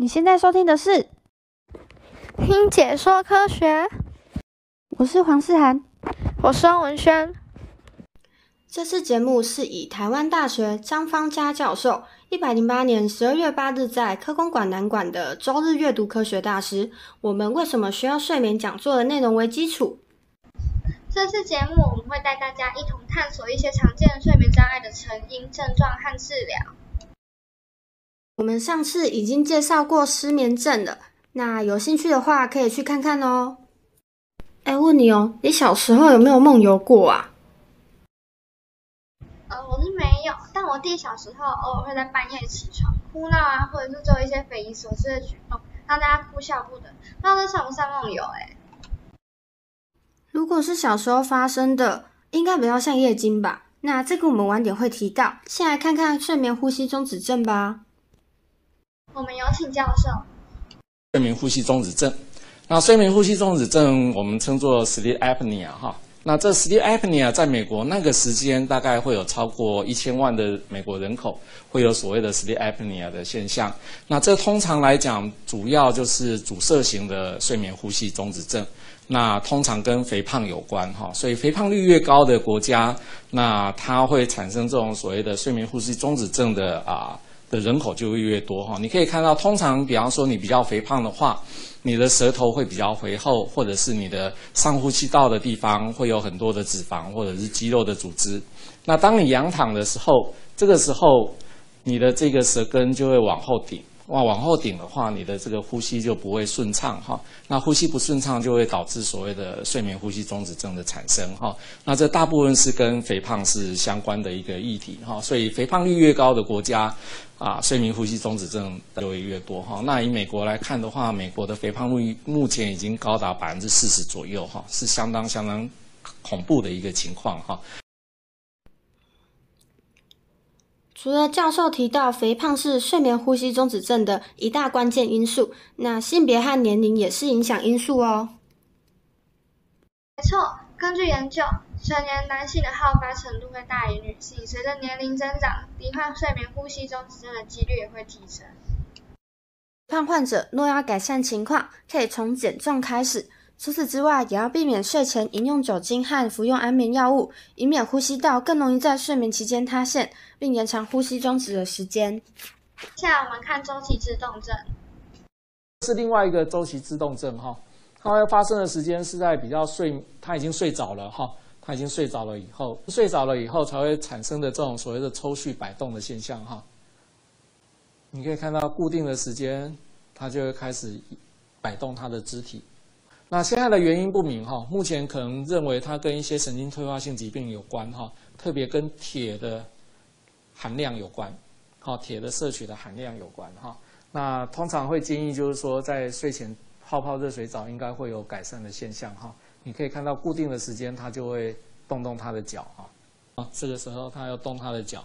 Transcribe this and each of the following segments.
你现在收听的是《听解说科学》，我是黄思涵，我是汪文轩。这次节目是以台湾大学张芳嘉教授一百零八年十二月八日在科工馆南馆的周日阅读科学大师，我们为什么需要睡眠讲座的内容为基础。这次节目我们会带大家一同探索一些常见的睡眠障碍的成因、症状和治疗。我们上次已经介绍过失眠症了，那有兴趣的话可以去看看哦。哎，问你哦，你小时候有没有梦游过啊？呃，我是没有，但我弟小时候偶尔会在半夜起床哭闹啊，或者是做一些匪夷所思的举动，让大家哭笑不得。不知道这算不算梦游？哎，如果是小时候发生的，应该比较像夜惊吧？那这个我们晚点会提到。先来看看睡眠呼吸中止症吧。我们有请教授。睡眠呼吸中止症，那睡眠呼吸中止症我们称作 sleep apnea 哈。那这 sleep apnea 在美国那个时间大概会有超过一千万的美国人口会有所谓的 sleep apnea 的现象。那这通常来讲，主要就是阻塞型的睡眠呼吸中止症。那通常跟肥胖有关哈，所以肥胖率越高的国家，那它会产生这种所谓的睡眠呼吸中止症的啊。的人口就会越多哈，你可以看到，通常比方说你比较肥胖的话，你的舌头会比较肥厚，或者是你的上呼吸道的地方会有很多的脂肪或者是肌肉的组织。那当你仰躺的时候，这个时候你的这个舌根就会往后顶。哇，往后顶的话，你的这个呼吸就不会顺畅哈。那呼吸不顺畅，就会导致所谓的睡眠呼吸中止症的产生哈。那这大部分是跟肥胖是相关的一个议题哈。所以肥胖率越高的国家，啊，睡眠呼吸中止症就会越多哈。那以美国来看的话，美国的肥胖率目前已经高达百分之四十左右哈，是相当相当恐怖的一个情况哈。除了教授提到肥胖是睡眠呼吸中止症的一大关键因素，那性别和年龄也是影响因素哦。没错，根据研究，成年男性的好发程度会大于女性，随着年龄增长，罹患睡眠呼吸中止症的几率也会提升。胖患者若要改善情况，可以从减重开始。除此之外，也要避免睡前饮用酒精和服用安眠药物，以免呼吸道更容易在睡眠期间塌陷，并延长呼吸中止的时间。接下来我们看周期自动症，是另外一个周期自动症哈，它会发生的时间是在比较睡，他已经睡着了哈，他已经睡着了以后，睡着了以后才会产生的这种所谓的抽搐摆动的现象哈。你可以看到固定的时间，它就会开始摆动它的肢体。那现在的原因不明哈，目前可能认为它跟一些神经退化性疾病有关哈，特别跟铁的含量有关，好，铁的摄取的含量有关哈。那通常会建议就是说，在睡前泡泡热水澡应该会有改善的现象哈。你可以看到固定的时间，它就会动动它的脚哈，啊，这个时候它要动它的脚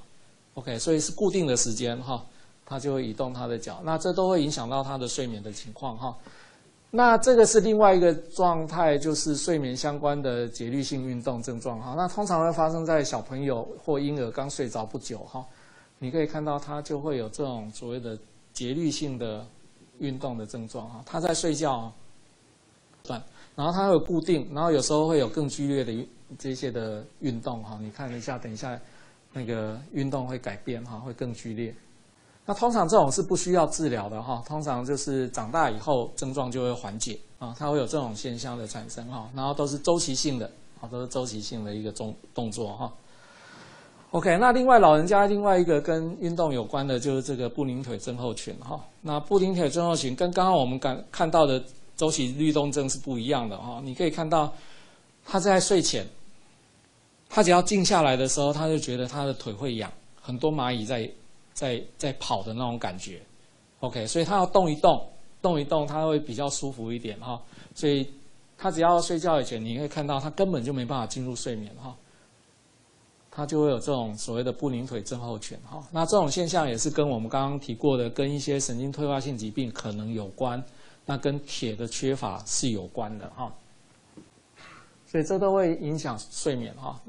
，OK，所以是固定的时间哈，它就会移动它的脚，那这都会影响到它的睡眠的情况哈。那这个是另外一个状态，就是睡眠相关的节律性运动症状哈。那通常会发生在小朋友或婴儿刚睡着不久哈。你可以看到他就会有这种所谓的节律性的运动的症状哈。他在睡觉，对，然后他会固定，然后有时候会有更剧烈的这些的运动哈。你看一下，等一下那个运动会改变哈，会更剧烈。那通常这种是不需要治疗的哈，通常就是长大以后症状就会缓解啊，它会有这种现象的产生哈，然后都是周期性的，啊，都是周期性的一个动动作哈。OK，那另外老人家另外一个跟运动有关的就是这个布林腿症候群哈。那布林腿症候群跟刚刚我们感看到的周期律动症是不一样的哈。你可以看到他在睡前，他只要静下来的时候，他就觉得他的腿会痒，很多蚂蚁在。在在跑的那种感觉，OK，所以他要动一动，动一动，他会比较舒服一点哈。所以他只要睡觉以前，你可以看到他根本就没办法进入睡眠哈，他就会有这种所谓的不宁腿症候群哈。那这种现象也是跟我们刚刚提过的，跟一些神经退化性疾病可能有关，那跟铁的缺乏是有关的哈。所以这都会影响睡眠哈。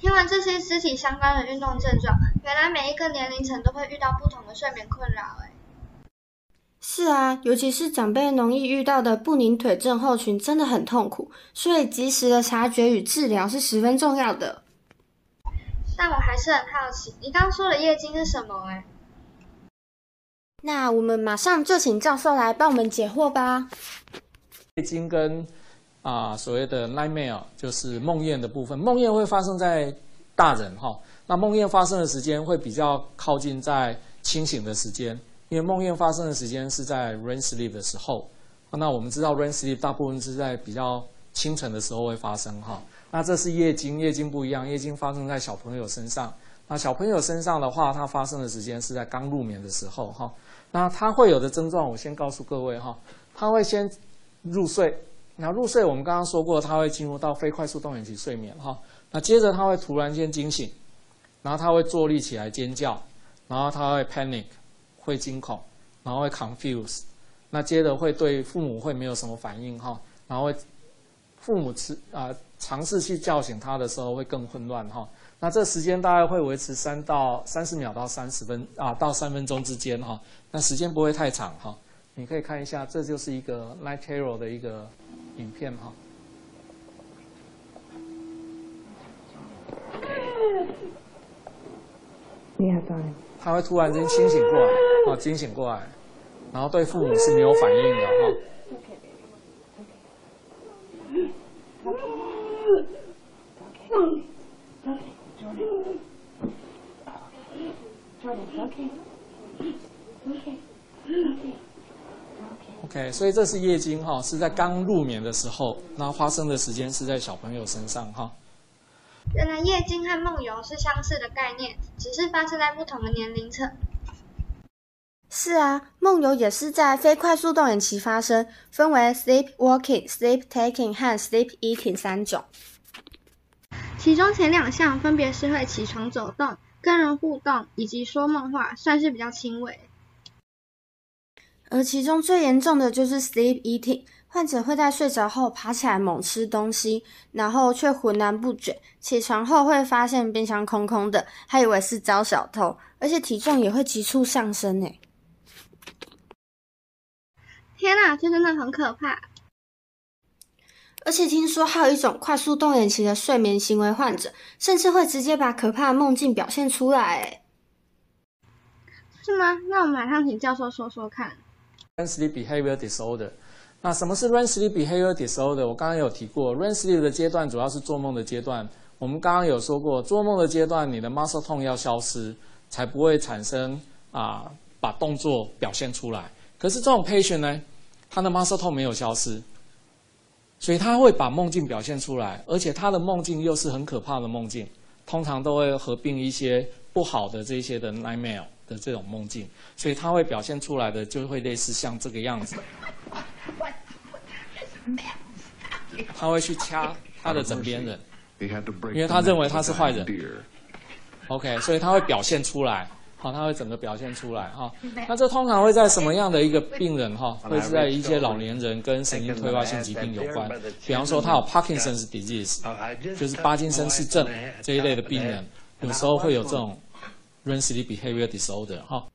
听完这些肢体相关的运动症状，原来每一个年龄层都会遇到不同的睡眠困扰。哎，是啊，尤其是长辈容易遇到的不宁腿症候群，真的很痛苦，所以及时的察觉与治疗是十分重要的。但我还是很好奇，你刚说的夜惊是什么？哎，那我们马上就请教授来帮我们解惑吧。夜惊跟啊所谓的 nightmare 就是梦魇的部分，梦魇会发生在大人哈，那梦魇发生的时间会比较靠近在清醒的时间。因为梦魇发生的时间是在 REM sleep 的时候，那我们知道 REM sleep 大部分是在比较清晨的时候会发生哈。那这是夜惊，夜惊不一样，夜惊发生在小朋友身上。那小朋友身上的话，它发生的时间是在刚入眠的时候哈。那它会有的症状，我先告诉各位哈，它会先入睡，那入睡我们刚刚说过，它会进入到非快速动眼期睡眠哈。那接着它会突然间惊醒，然后它会坐立起来尖叫，然后它会 panic。会惊恐，然后会 confuse，那接着会对父母会没有什么反应哈，然后会父母吃啊尝试去叫醒他的时候会更混乱哈，那这时间大概会维持三到三十秒到三十分啊到三分钟之间哈，那时间不会太长哈，你可以看一下，这就是一个 Light terror 的一个影片哈。你好，他会突然间清醒过来，啊，惊醒过来，然后对父母是没有反应的哈。OK，所以这是夜惊哈，是在刚入眠的时候，那发生的时间是在小朋友身上哈。原来夜惊和梦游是相似的概念，只是发生在不同的年龄层。是啊，梦游也是在非快速动眼期发生，分为 sleep walking、sleep taking 和 sleep eating 三种。其中前两项分别是会起床走动、跟人互动以及说梦话，算是比较轻微。而其中最严重的就是 sleep eating。患者会在睡着后爬起来猛吃东西，然后却浑然不觉。起床后会发现冰箱空空的，还以为是遭小偷，而且体重也会急速上升。呢。天哪，这真的很可怕！而且听说还有一种快速动眼期的睡眠行为患者，甚至会直接把可怕的梦境表现出来。是吗？那我们马上请教授说说看。Sleep behavior disorder。那什么是 REM sleep behavior disorder？我刚刚有提过，REM sleep 的阶段主要是做梦的阶段。我们刚刚有说过，做梦的阶段，你的 muscle tone 要消失，才不会产生啊把动作表现出来。可是这种 patient 呢，他的 muscle tone 没有消失，所以他会把梦境表现出来，而且他的梦境又是很可怕的梦境，通常都会合并一些不好的这些的 nightmare 的这种梦境，所以他会表现出来的就会类似像这个样子。他会去掐他的枕边人，因为他认为他是坏人。OK，所以他会表现出来，好，他会整个表现出来哈。那这通常会在什么样的一个病人哈？会是在一些老年人跟神经退化性疾病有关，比方说他有 Parkinson's disease，就是巴金森氏症这一类的病人，有时候会有这种 REM sleep behavior disorder 哈。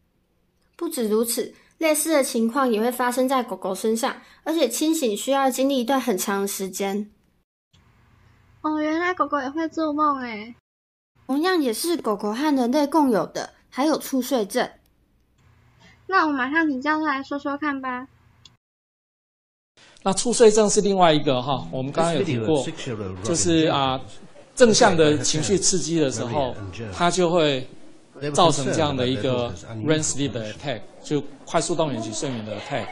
不止如此。类似的情况也会发生在狗狗身上，而且清醒需要经历一段很长的时间。哦，原来狗狗也会做梦诶。同样也是狗狗和人类共有的，还有猝睡症。那我马上请教授来说说看吧。那猝睡症是另外一个哈，我们刚刚有提过，就是啊，正向的情绪刺激的时候，它就会。造成这样的一个 REM sleep 的 attack，就快速动眼期睡眠的 attack。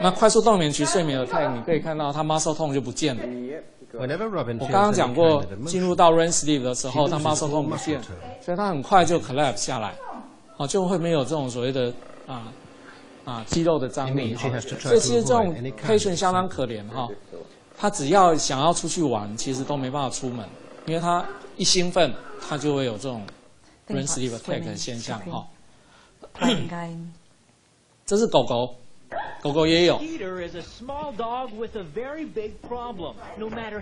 那快速动眼期睡眠的 attack，你可以看到它 muscle 痛就不见了。我刚刚讲过，进入到 REM sleep 的时候，它 muscle 痛不见，所以它很快就 collapse 下来，哦，就会没有这种所谓的啊啊肌肉的张力。所以其实这种 patient 相当可怜哈，他只要想要出去玩，其实都没办法出门，因为他一兴奋，他就会有这种。REM sleep attack 的现象哈，这是狗狗，狗狗也有。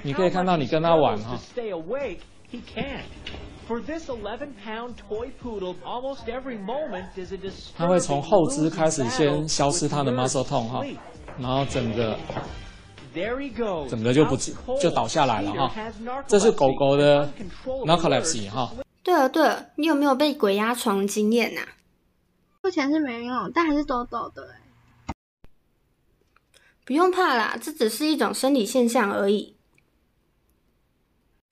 你可以看到你跟它玩哈。For this 11-pound toy poodle, almost every moment is a 它会 disturbing 从后肢开始先消失它的 muscle 痛哈然后整个 There he goes. 整个就不.就倒下来了哈。这是狗狗的 narcolepsy 哈。对了对了，你有没有被鬼压床的经验呐、目前是没有，但还是抖抖的欸不用怕啦，这只是一种生理现象而已。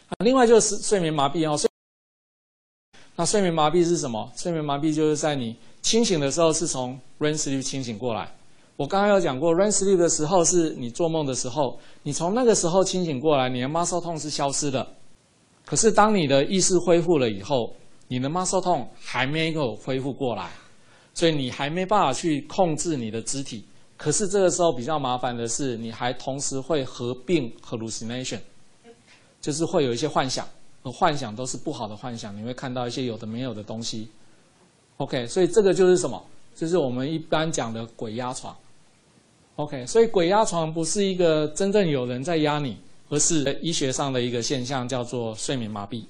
啊，另外就是睡眠麻痹哦。睡那睡眠麻痹是什么？睡眠麻痹就是在你清醒的时候是从 REM sleep 清醒过来。我刚刚有讲过，REM sleep 的时候是你做梦的时候，你从那个时候清醒过来，你的 muscle 痛是消失的。可是当你的意识恢复了以后，你的 muscle 痛还没有恢复过来，所以你还没办法去控制你的肢体。可是这个时候比较麻烦的是，你还同时会合并 hallucination。就是会有一些幻想，而幻想都是不好的幻想，你会看到一些有的没有的东西。OK，所以这个就是什么？就是我们一般讲的鬼压床。OK，所以鬼压床不是一个真正有人在压你，而是医学上的一个现象，叫做睡眠麻痹，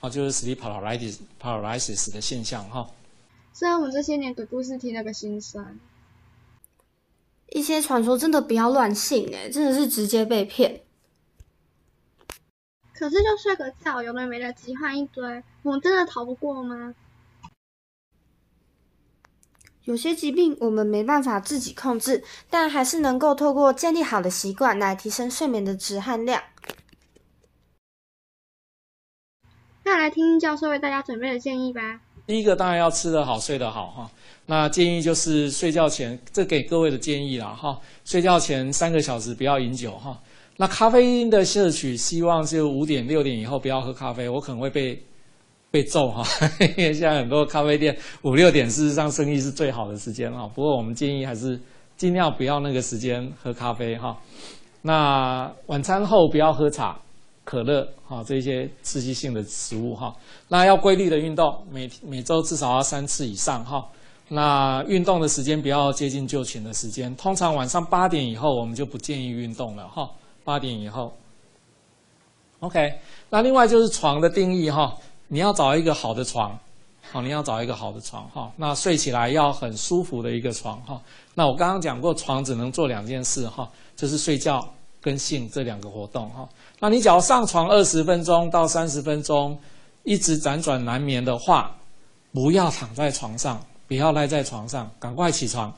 啊，就是 sleep paralysis paralysis 的现象哈。虽然我们这些年鬼故事听了个心酸，一些传说真的不要乱信哎，真的是直接被骗。可是就睡个觉，有的没的急换一堆，我们真的逃不过吗？有些疾病我们没办法自己控制，但还是能够透过建立好的习惯来提升睡眠的质和量。那来听听教授为大家准备的建议吧。第一个当然要吃得好，睡得好哈。那建议就是睡觉前，这给各位的建议啦哈。睡觉前三个小时不要饮酒哈。那咖啡因的摄取，希望就五点六点以后不要喝咖啡，我可能会被被揍哈。因 为现在很多咖啡店五六点事实上生意是最好的时间哈。不过我们建议还是尽量不要那个时间喝咖啡哈。那晚餐后不要喝茶、可乐哈这些刺激性的食物哈。那要规律的运动，每每周至少要三次以上哈。那运动的时间不要接近就寝的时间，通常晚上八点以后我们就不建议运动了哈。八点以后，OK。那另外就是床的定义哈，你要找一个好的床，好，你要找一个好的床哈。那睡起来要很舒服的一个床哈。那我刚刚讲过，床只能做两件事哈，就是睡觉跟性这两个活动哈。那你只要上床二十分钟到三十分钟，一直辗转难眠的话，不要躺在床上，不要赖在床上，赶快起床，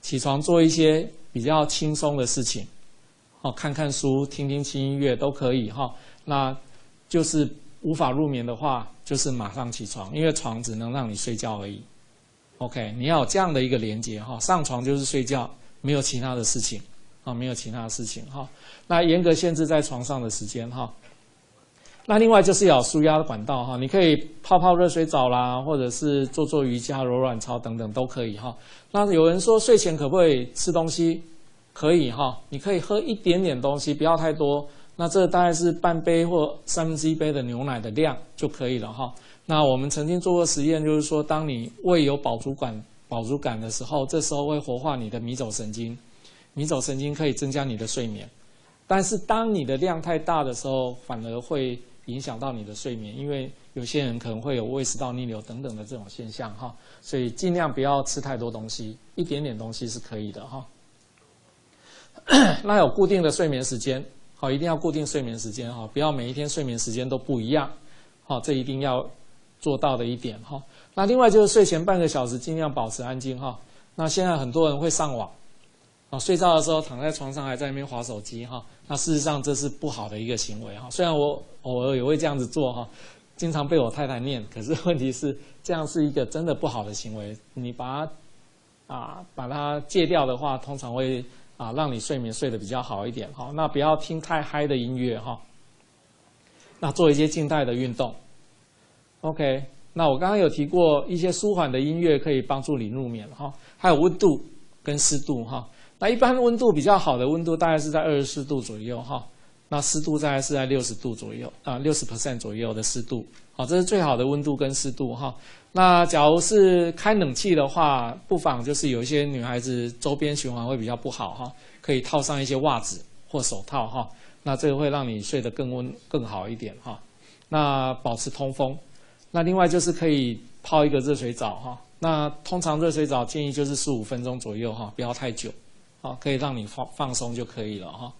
起床做一些比较轻松的事情。哦，看看书、听听轻音乐都可以哈。那就是无法入眠的话，就是马上起床，因为床只能让你睡觉而已。OK，你要有这样的一个连接哈，上床就是睡觉，没有其他的事情啊，没有其他的事情哈。那严格限制在床上的时间哈。那另外就是要舒压的管道哈，你可以泡泡热水澡啦，或者是做做瑜伽、柔软操等等都可以哈。那有人说睡前可不可以吃东西？可以哈，你可以喝一点点东西，不要太多。那这大概是半杯或三分之一杯的牛奶的量就可以了哈。那我们曾经做过实验，就是说，当你胃有饱足感、饱足感的时候，这时候会活化你的迷走神经，迷走神经可以增加你的睡眠。但是当你的量太大的时候，反而会影响到你的睡眠，因为有些人可能会有胃食道逆流等等的这种现象哈。所以尽量不要吃太多东西，一点点东西是可以的哈。那有固定的睡眠时间，好，一定要固定睡眠时间哈，不要每一天睡眠时间都不一样，好，这一定要做到的一点哈。那另外就是睡前半个小时尽量保持安静哈。那现在很多人会上网，啊，睡觉的时候躺在床上还在那边划手机哈，那事实上这是不好的一个行为哈。虽然我偶尔也会这样子做哈，经常被我太太念，可是问题是这样是一个真的不好的行为，你把它啊把它戒掉的话，通常会。啊，让你睡眠睡得比较好一点哈。那不要听太嗨的音乐哈。那做一些静态的运动。OK，那我刚刚有提过一些舒缓的音乐可以帮助你入眠哈。还有温度跟湿度哈。那一般温度比较好的温度大概是在二十四度左右哈。那湿度大概是在六十度左右啊，六十 percent 左右的湿度。好，这是最好的温度跟湿度哈。那假如是开冷气的话，不妨就是有一些女孩子周边循环会比较不好哈，可以套上一些袜子或手套哈。那这个会让你睡得更温更好一点哈。那保持通风，那另外就是可以泡一个热水澡哈。那通常热水澡建议就是十五分钟左右哈，不要太久，好，可以让你放放松就可以了哈。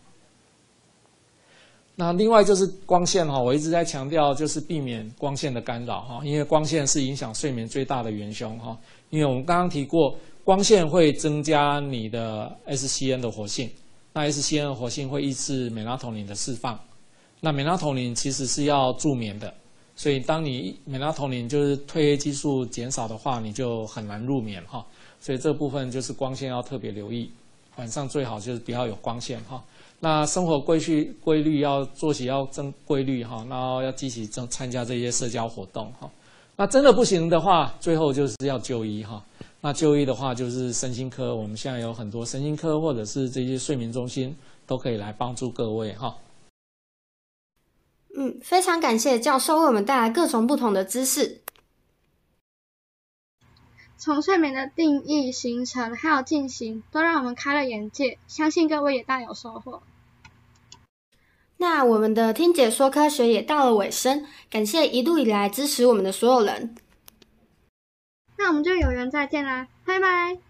那另外就是光线哈，我一直在强调就是避免光线的干扰哈，因为光线是影响睡眠最大的元凶哈。因为我们刚刚提过，光线会增加你的 SCN 的活性，那 SCN 的活性会抑制美拉酮林的释放，那美拉酮林其实是要助眠的。所以，当你美拉酮林就是褪黑激素减少的话，你就很难入眠哈。所以这部分就是光线要特别留意，晚上最好就是不要有光线哈。那生活规序规律要作息要正规律哈，然后要积极正参加这些社交活动哈。那真的不行的话，最后就是要就医哈。那就医的话，就是身心科，我们现在有很多身心科或者是这些睡眠中心都可以来帮助各位哈。嗯，非常感谢教授为我们带来各种不同的知识。从睡眠的定义、形成还有进行，都让我们开了眼界，相信各位也大有收获。那我们的听解说科学也到了尾声，感谢一路以来支持我们的所有人。那我们就有缘再见啦，拜拜。